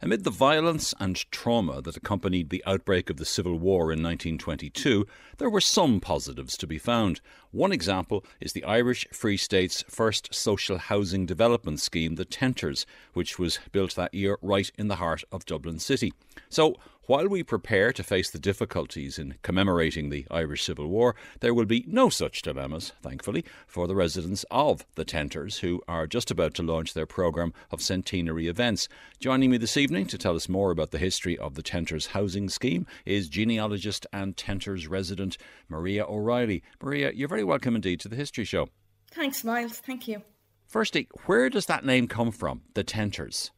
Amid the violence and trauma that accompanied the outbreak of the Civil War in 1922, there were some positives to be found. One example is the Irish Free State's first social housing development scheme, the Tenters, which was built that year right in the heart of Dublin City. So, while we prepare to face the difficulties in commemorating the Irish Civil War, there will be no such dilemmas, thankfully, for the residents of the Tenters, who are just about to launch their programme of centenary events. Joining me this evening to tell us more about the history of the Tenters housing scheme is genealogist and Tenters resident Maria O'Reilly. Maria, you're very welcome indeed to the History Show. Thanks, Myles. Thank you. Firstly, where does that name come from, the Tenters?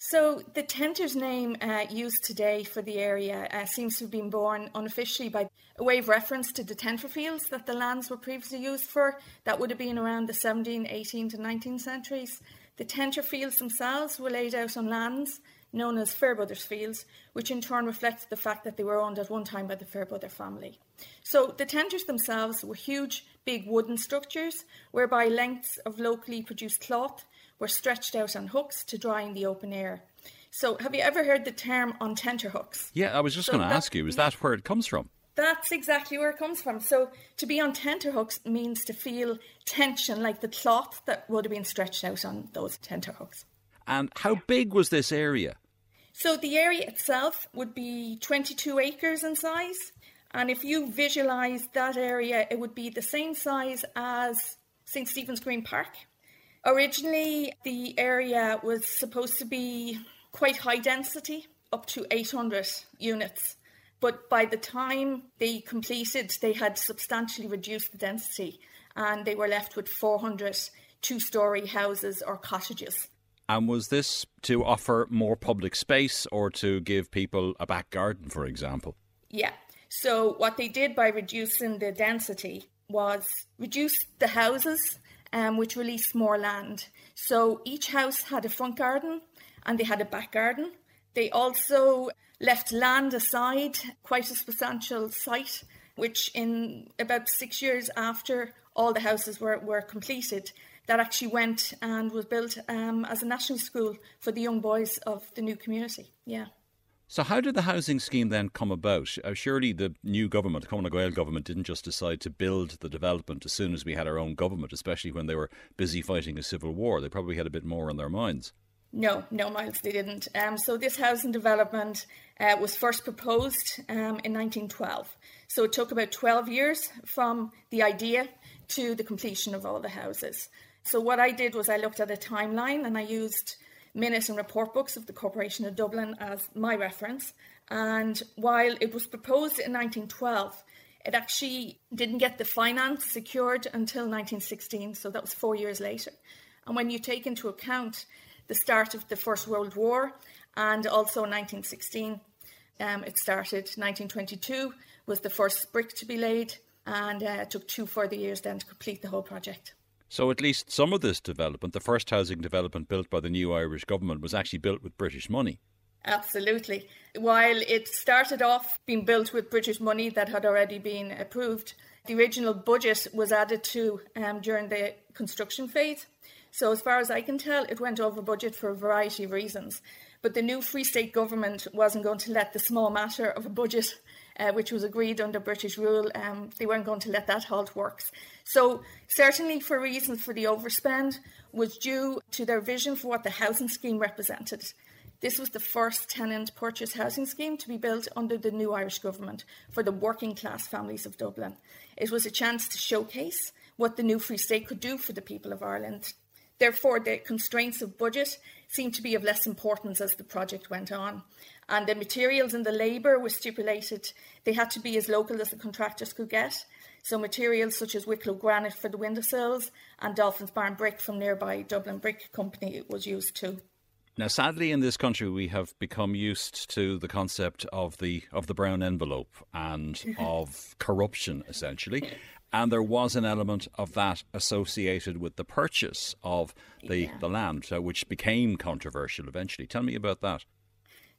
So the Tenter's name uh, used today for the area uh, seems to have been born unofficially by a way of reference to the Tenterfields that the lands were previously used for. That would have been around the 17th, 18th, and 19th centuries. The Tenterfields themselves were laid out on lands known as Fairbrothers Fields, which in turn reflected the fact that they were owned at one time by the Fairbrother family. So the Tenters themselves were huge, big wooden structures whereby lengths of locally produced cloth were stretched out on hooks to dry in the open air. So, have you ever heard the term on tenterhooks? Yeah, I was just so going to ask you, is that where it comes from? That's exactly where it comes from. So, to be on tenterhooks means to feel tension like the cloth that would have been stretched out on those tenterhooks. And how big was this area? So, the area itself would be 22 acres in size. And if you visualise that area, it would be the same size as St. Stephen's Green Park. Originally, the area was supposed to be quite high density, up to 800 units. But by the time they completed, they had substantially reduced the density and they were left with 400 two story houses or cottages. And was this to offer more public space or to give people a back garden, for example? Yeah. So, what they did by reducing the density was reduce the houses um, which released more land. So each house had a front garden and they had a back garden. They also left land aside, quite a substantial site, which in about six years after all the houses were, were completed, that actually went and was built um, as a national school for the young boys of the new community. Yeah. So, how did the housing scheme then come about? Uh, surely the new government, the Cumann Gael government, didn't just decide to build the development as soon as we had our own government, especially when they were busy fighting a civil war. They probably had a bit more on their minds. No, no, Myles, they didn't. Um, so, this housing development uh, was first proposed um, in 1912. So, it took about 12 years from the idea to the completion of all the houses. So, what I did was I looked at a timeline and I used minute and report books of the Corporation of Dublin as my reference. And while it was proposed in 1912, it actually didn't get the finance secured until 1916, so that was four years later. And when you take into account the start of the First World War and also 1916, um, it started 1922 was the first brick to be laid, and uh, it took two further years then to complete the whole project. So at least some of this development, the first housing development built by the new Irish government, was actually built with British money. Absolutely. While it started off being built with British money that had already been approved, the original budget was added to um, during the construction phase. So, as far as I can tell, it went over budget for a variety of reasons. But the new Free State government wasn't going to let the small matter of a budget uh, which was agreed under British rule, um, they weren't going to let that halt works. So, certainly for reasons for the overspend, was due to their vision for what the housing scheme represented. This was the first tenant purchase housing scheme to be built under the new Irish government for the working class families of Dublin. It was a chance to showcase what the new Free State could do for the people of Ireland. Therefore, the constraints of budget seemed to be of less importance as the project went on and the materials and the labour were stipulated. They had to be as local as the contractors could get. So materials such as Wicklow granite for the windowsills and Dolphin's Barn brick from nearby Dublin Brick Company it was used too. Now, sadly, in this country, we have become used to the concept of the of the brown envelope and of corruption, essentially. And there was an element of that associated with the purchase of the, yeah. the land, uh, which became controversial eventually. Tell me about that.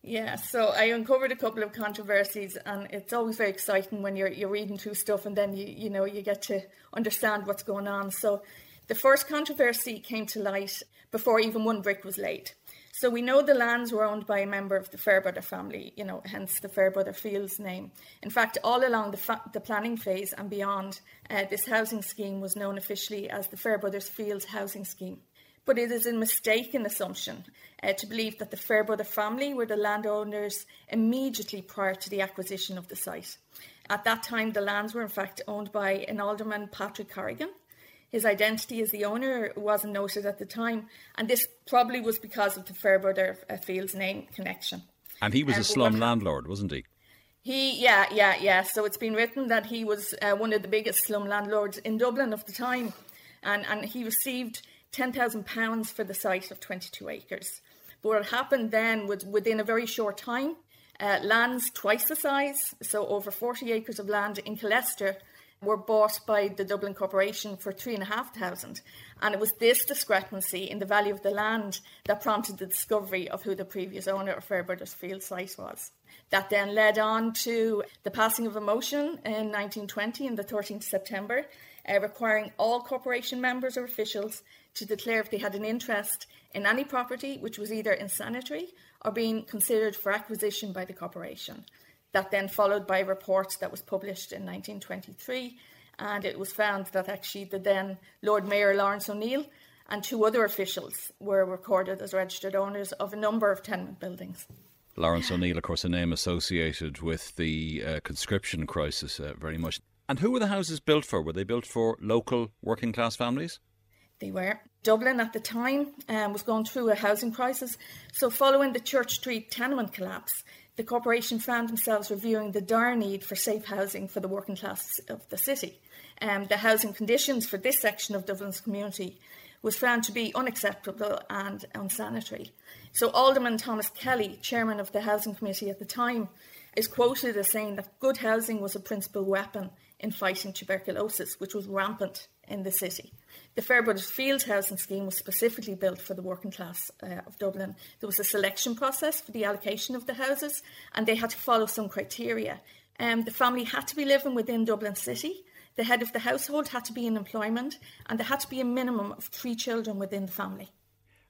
Yeah, so I uncovered a couple of controversies, and it's always very exciting when you're you're reading through stuff, and then you you know you get to understand what's going on. So, the first controversy came to light before even one brick was laid. So we know the lands were owned by a member of the Fairbrother family, you know, hence the Fairbrother Fields name. In fact, all along the, fa- the planning phase and beyond, uh, this housing scheme was known officially as the Fairbrothers Fields Housing Scheme. But it is a mistaken assumption uh, to believe that the Fairbrother family were the landowners immediately prior to the acquisition of the site. At that time, the lands were in fact owned by an alderman, Patrick Corrigan, his identity as the owner wasn't noted at the time, and this probably was because of the Fairbrother uh, Fields name connection. And he was um, a slum landlord, wasn't he? He, yeah, yeah, yeah. So it's been written that he was uh, one of the biggest slum landlords in Dublin of the time, and and he received ten thousand pounds for the site of twenty two acres. But what happened then was within a very short time, uh, lands twice the size, so over forty acres of land in Killester, were bought by the Dublin Corporation for three and a half thousand. And it was this discrepancy in the value of the land that prompted the discovery of who the previous owner of Fairbrothers Field site was. That then led on to the passing of a motion in 1920 on the 13th September, uh, requiring all corporation members or officials to declare if they had an interest in any property which was either insanitary or being considered for acquisition by the corporation. That then followed by a report that was published in 1923, and it was found that actually the then Lord Mayor Laurence O'Neill and two other officials were recorded as registered owners of a number of tenement buildings. Laurence O'Neill, of course, a name associated with the uh, conscription crisis uh, very much. And who were the houses built for? Were they built for local working class families? They were. Dublin at the time um, was going through a housing crisis. So, following the Church Street tenement collapse, the corporation found themselves reviewing the dire need for safe housing for the working class of the city. Um, the housing conditions for this section of Dublin's community was found to be unacceptable and unsanitary. So Alderman Thomas Kelly, chairman of the Housing Committee at the time, is quoted as saying that good housing was a principal weapon in fighting tuberculosis, which was rampant in the city. The Fairbrothers Field housing scheme was specifically built for the working class uh, of Dublin. There was a selection process for the allocation of the houses, and they had to follow some criteria. Um, the family had to be living within Dublin City. The head of the household had to be in employment, and there had to be a minimum of three children within the family.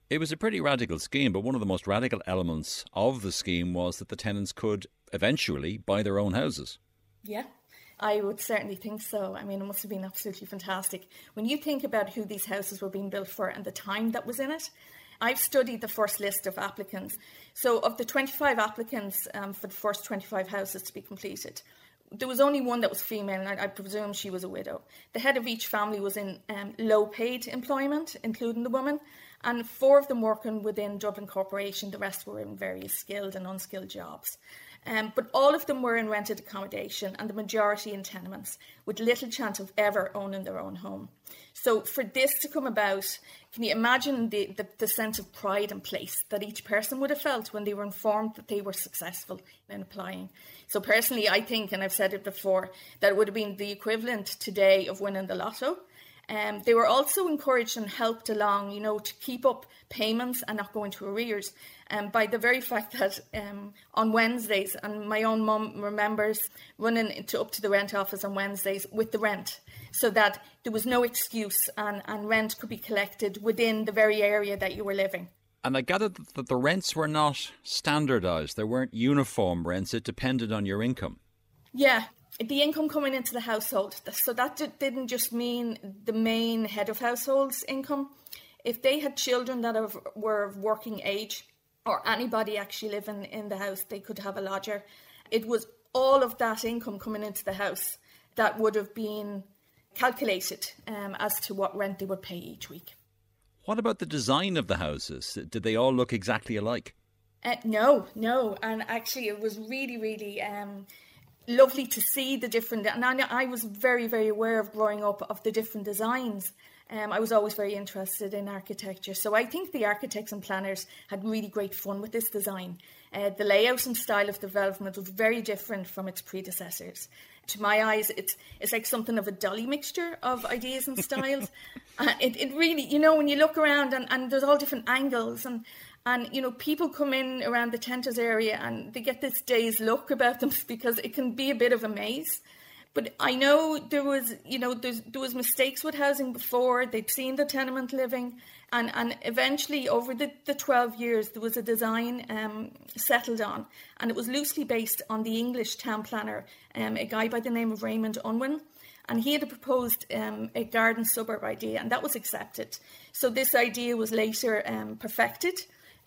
It was a pretty radical scheme, but one of the most radical elements of the scheme was that the tenants could eventually buy their own houses. Yeah, I would certainly think so. I mean, it must have been absolutely fantastic. When you think about who these houses were being built for and the time that was in it, I've studied the first list of applicants. So, of the 25 applicants um, for the first 25 houses to be completed, there was only one that was female, and I, I presume she was a widow. The head of each family was in um, low paid employment, including the woman, and four of them working within Dublin Corporation, the rest were in various skilled and unskilled jobs. Um, but all of them were in rented accommodation and the majority in tenements, with little chance of ever owning their own home. So, for this to come about, can you imagine the, the, the, sense of pride and place that each person would have felt when they were informed that they were successful in applying? So, personally, I think, and I've said it before, that it would have been the equivalent today of winning the lotto. Um, they were also encouraged and helped along, you know, to keep up payments and not go into arrears. Um, by the very fact that um, on Wednesdays, and my own mum remembers running to, up to the rent office on Wednesdays with the rent, so that there was no excuse and, and rent could be collected within the very area that you were living. And I gathered that the rents were not standardised; they weren't uniform rents. It depended on your income. Yeah, the income coming into the household. So that didn't just mean the main head of household's income. If they had children that were of working age, or anybody actually living in the house, they could have a lodger. It was all of that income coming into the house that would have been calculated um, as to what rent they would pay each week. What about the design of the houses? Did they all look exactly alike? Uh, no, no. And actually, it was really, really um, lovely to see the different. And I, I was very, very aware of growing up of the different designs. Um, I was always very interested in architecture. So I think the architects and planners had really great fun with this design. Uh, the layout and style of development was very different from its predecessors. To my eyes, it's it's like something of a dolly mixture of ideas and styles. uh, it, it really, you know, when you look around and, and there's all different angles and and you know people come in around the Tenters area and they get this day's look about them because it can be a bit of a maze But I know there was, you know, there was mistakes with housing before. They'd seen the tenement living, and and eventually over the, the twelve years there was a design um, settled on, and it was loosely based on the English town planner, um, a guy by the name of Raymond Unwin. And he had proposed um, a garden suburb idea, and that was accepted. So this idea was later um, perfected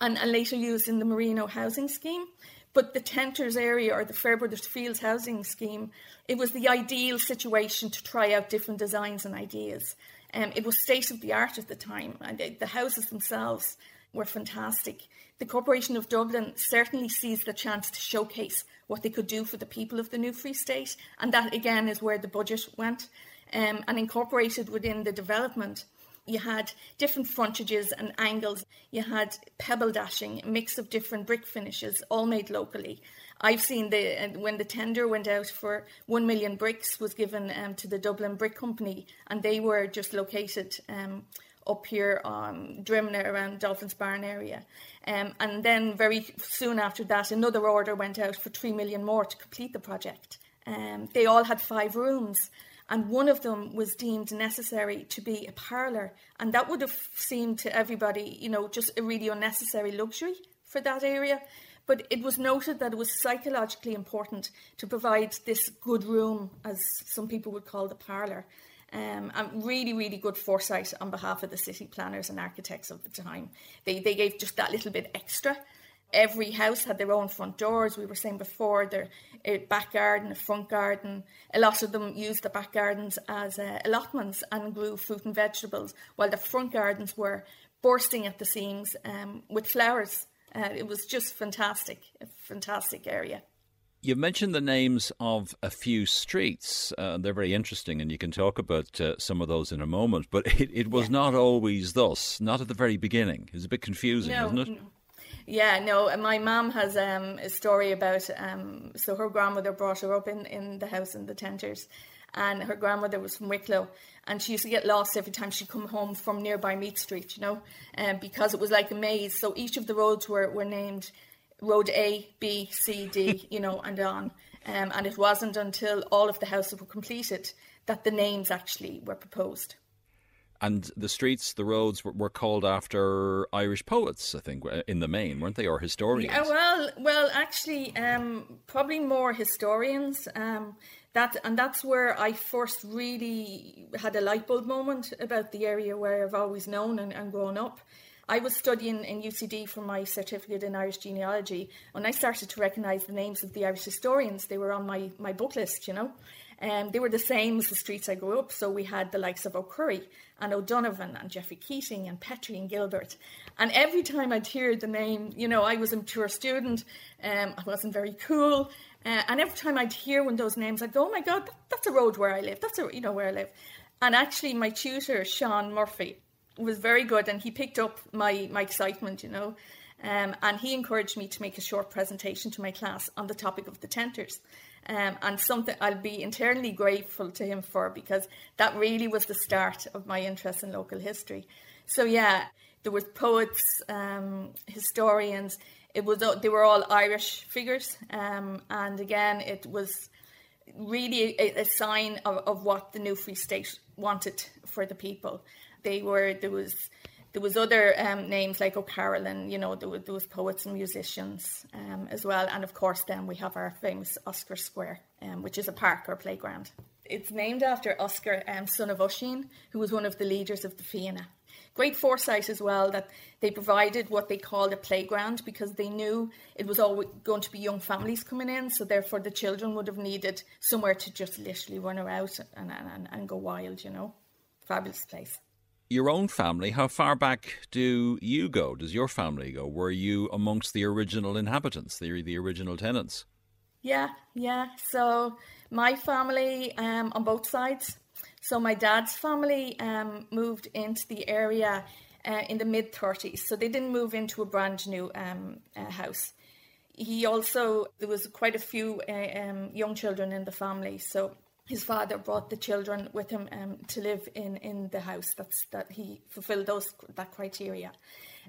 and, and later used in the Marino housing scheme. But the Tenters area or the Fairbrothers Fields housing scheme, it was the ideal situation to try out different designs and ideas. Um, it was state of the art at the time, and the, the houses themselves were fantastic. The Corporation of Dublin certainly seized the chance to showcase what they could do for the people of the new Free State, and that again is where the budget went um, and incorporated within the development you had different frontages and angles. You had pebble dashing, mix of different brick finishes, all made locally. I've seen the when the tender went out for one million bricks was given um, to the Dublin Brick Company, and they were just located um, up here on Drimnagh around Dolphins Barn area. Um, and then very soon after that, another order went out for three million more to complete the project. Um, they all had five rooms and one of them was deemed necessary to be a parlour, and that would have seemed to everybody, you know, just a really unnecessary luxury for that area. But it was noted that it was psychologically important to provide this good room, as some people would call the parlour. Um, and really, really good foresight on behalf of the city planners and architects of the time. They, they gave just that little bit extra every house had their own front doors. We were saying before, their a back garden, a front garden. A lot of them used the back gardens as uh, allotments and grew fruit and vegetables, while the front gardens were bursting at the seams um, with flowers. Uh, it was just fantastic, a fantastic area. You mentioned the names of a few streets. Uh, they're very interesting, and you can talk about uh, some of those in a moment. But it, it was yeah. not always thus, not at the very beginning. It was a bit confusing, no, wasn't it? No. Yeah, no, my mom has um, a story about um, so her grandmother brought her up in, in the house in the Tenters, and her grandmother was from Wicklow, and she used to get lost every time she'd come home from nearby Meath Street, you know, um, because it was like a maze. So each of the roads were, were named Road A, B, C, D, you know, and on. Um, and it wasn't until all of the houses were completed that the names actually were proposed and the streets, the roads were, were, called after Irish poets, I think, in the main, weren't they, or historians? Yeah, well, well, actually, um, probably more historians. Um, that and that's where I first really had a light bulb moment about the area where I've always known and, and grown up. I was studying in UCD for my certificate in Irish genealogy. and I started to recognise the names of the Irish historians, they were on my, my book list, you know. Um, they were the same as the streets I grew up. So we had the likes of O'Curry and O'Donovan and Geoffrey Keating and Petrie and Gilbert. And every time I'd hear the name, you know, I was a mature student, um, I wasn't very cool. Uh, and every time I'd hear one of those names, I'd go, oh my God, that, that's a road where I live. That's, a, you know, where I live. And actually, my tutor, Sean Murphy, was very good and he picked up my, my excitement, you know. Um, and he encouraged me to make a short presentation to my class on the topic of the tenters um, and something I'll be internally grateful to him for because that really was the start of my interest in local history. So yeah, there was poets, um, historians. It was they were all Irish figures, um, and again, it was really a, a sign of, of what the new Free State wanted for the people. They were there was there was other um, names like O'Carolan, you know, there was poets and musicians um, as well. And of course, then we have our famous Oscar Square, um, which is a park or playground. It's named after Oscar, um, son of Oisin, who was one of the leaders of the Fianna. Great foresight as well that they provided what they called a playground because they knew it was always going to be young families coming in, so therefore the children would have needed somewhere to just literally run around and, and, and go wild, you know. Fabulous place your own family, how far back do you go? Does your family go? Were you amongst the original inhabitants, the, the original tenants? Yeah, yeah. So my family um, on both sides. So my dad's family um, moved into the area uh, in the mid 30s. So they didn't move into a brand new um, uh, house. He also, there was quite a few uh, um, young children in the family. So his father brought the children with him um, to live in, in the house. That's that he fulfilled those that criteria.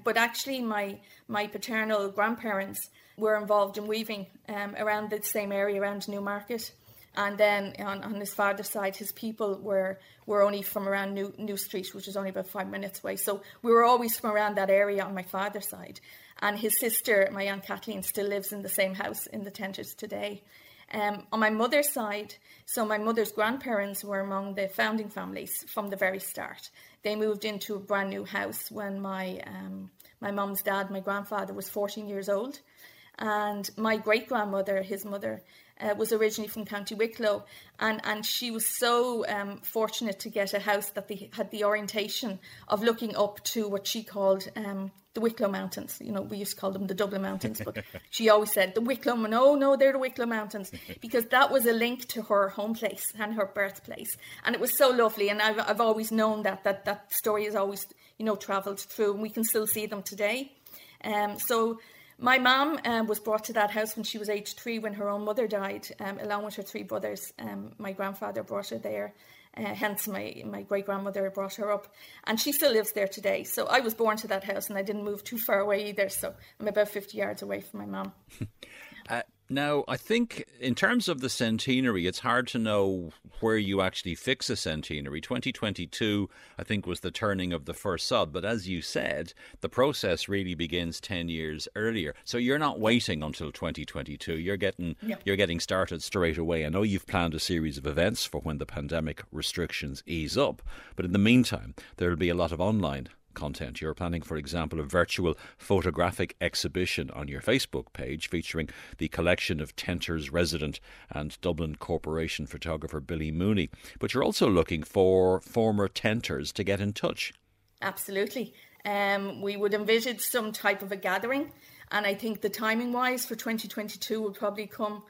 But actually, my my paternal grandparents were involved in weaving um, around the same area around Newmarket, And then on, on his father's side, his people were were only from around New, New Street, which is only about five minutes away. So we were always from around that area on my father's side. And his sister, my aunt Kathleen, still lives in the same house in the Tenters today. Um, on my mother's side, so my mother's grandparents were among the founding families from the very start. They moved into a brand new house when my um, my mum's dad, my grandfather, was 14 years old, and my great grandmother, his mother, uh, was originally from County Wicklow, and, and she was so um, fortunate to get a house that they had the orientation of looking up to what she called um, the Wicklow Mountains. You know, we used to call them the Dublin Mountains, but she always said the Wicklow. No, no, they're the Wicklow Mountains because that was a link to her home place and her birthplace, and it was so lovely. And I've, I've always known that that that story has always you know travelled through, and we can still see them today. Um, so my mum um, was brought to that house when she was age three when her own mother died, um, along with her three brothers. Um, my grandfather brought her there, uh, hence my, my great grandmother brought her up. And she still lives there today. So I was born to that house and I didn't move too far away either. So I'm about 50 yards away from my mum. now, I think in terms of the centenary, it's hard to know where you actually fix a centenary. 2022, I think, was the turning of the first sod. But as you said, the process really begins 10 years earlier. So you're not waiting until 2022. You're getting, yep. you're getting started straight away. I know you've planned a series of events for when the pandemic restrictions ease up. But in the meantime, there'll be a lot of online content. You're planning, for example, a virtual photographic exhibition on your Facebook page featuring the collection of Tenter's resident and Dublin Corporation photographer Billy Mooney. But you're also looking for former Tenters to get in touch. Absolutely. Um, we would envisage some type of a gathering, and I think the timing wise for 2022 will probably come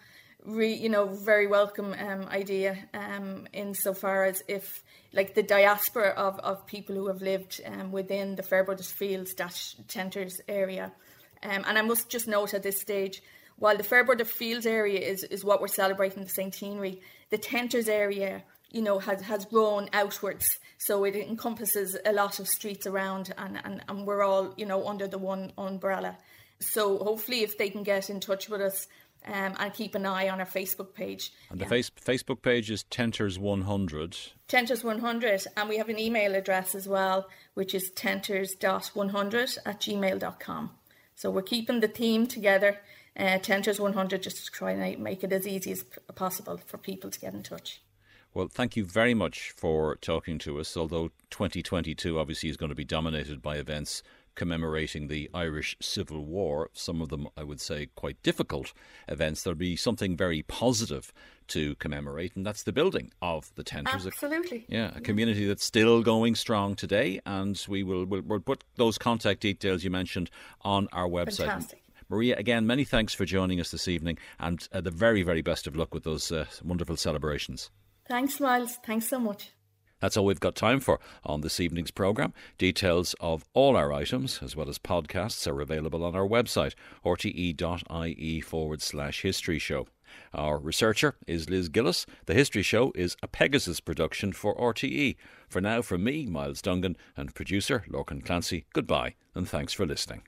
re, you know, very welcome um, idea um, insofar as if, like, the diaspora of, of people who have lived um, within the Fairbrothers Fields dash Tenters area. Um, and I must just note at this stage, while the Fairbrother Fields area is, is what we're celebrating the centenary, the Tenters area, you know, has, has grown outwards. So it encompasses a lot of streets around and, and, and we're all, you know, under the one umbrella. So hopefully if they can get in touch with us um, and keep an eye on our Facebook page. And the yeah. face, Facebook page is Tenters100. Tenters100. And we have an email address as well, which is tenters.100 at gmail.com. So we're keeping the theme together, uh, Tenters100, just to try and make it as easy as possible for people to get in touch. Well, thank you very much for talking to us. Although 2022 obviously is going to be dominated by events commemorating the Irish Civil War, some of them, I would say, quite difficult events, there'll be something very positive to commemorate, and that's the building of the Tenters. Absolutely. Yeah, a community that's still going strong today, and we will we'll, we'll put those contact details you mentioned on our website. Fantastic. Maria, again, many thanks for joining us this evening, and uh, the very, very best of luck with those uh, wonderful celebrations. Thanks, Myles. Thanks so much. That's all we've got time for on this evening's programme. Details of all our items, as well as podcasts, are available on our website, rte.ie forward slash history show. Our researcher is Liz Gillis. The History Show is a Pegasus production for RTE. For now, from me, Myles Dungan, and producer Lorcan Clancy, goodbye and thanks for listening.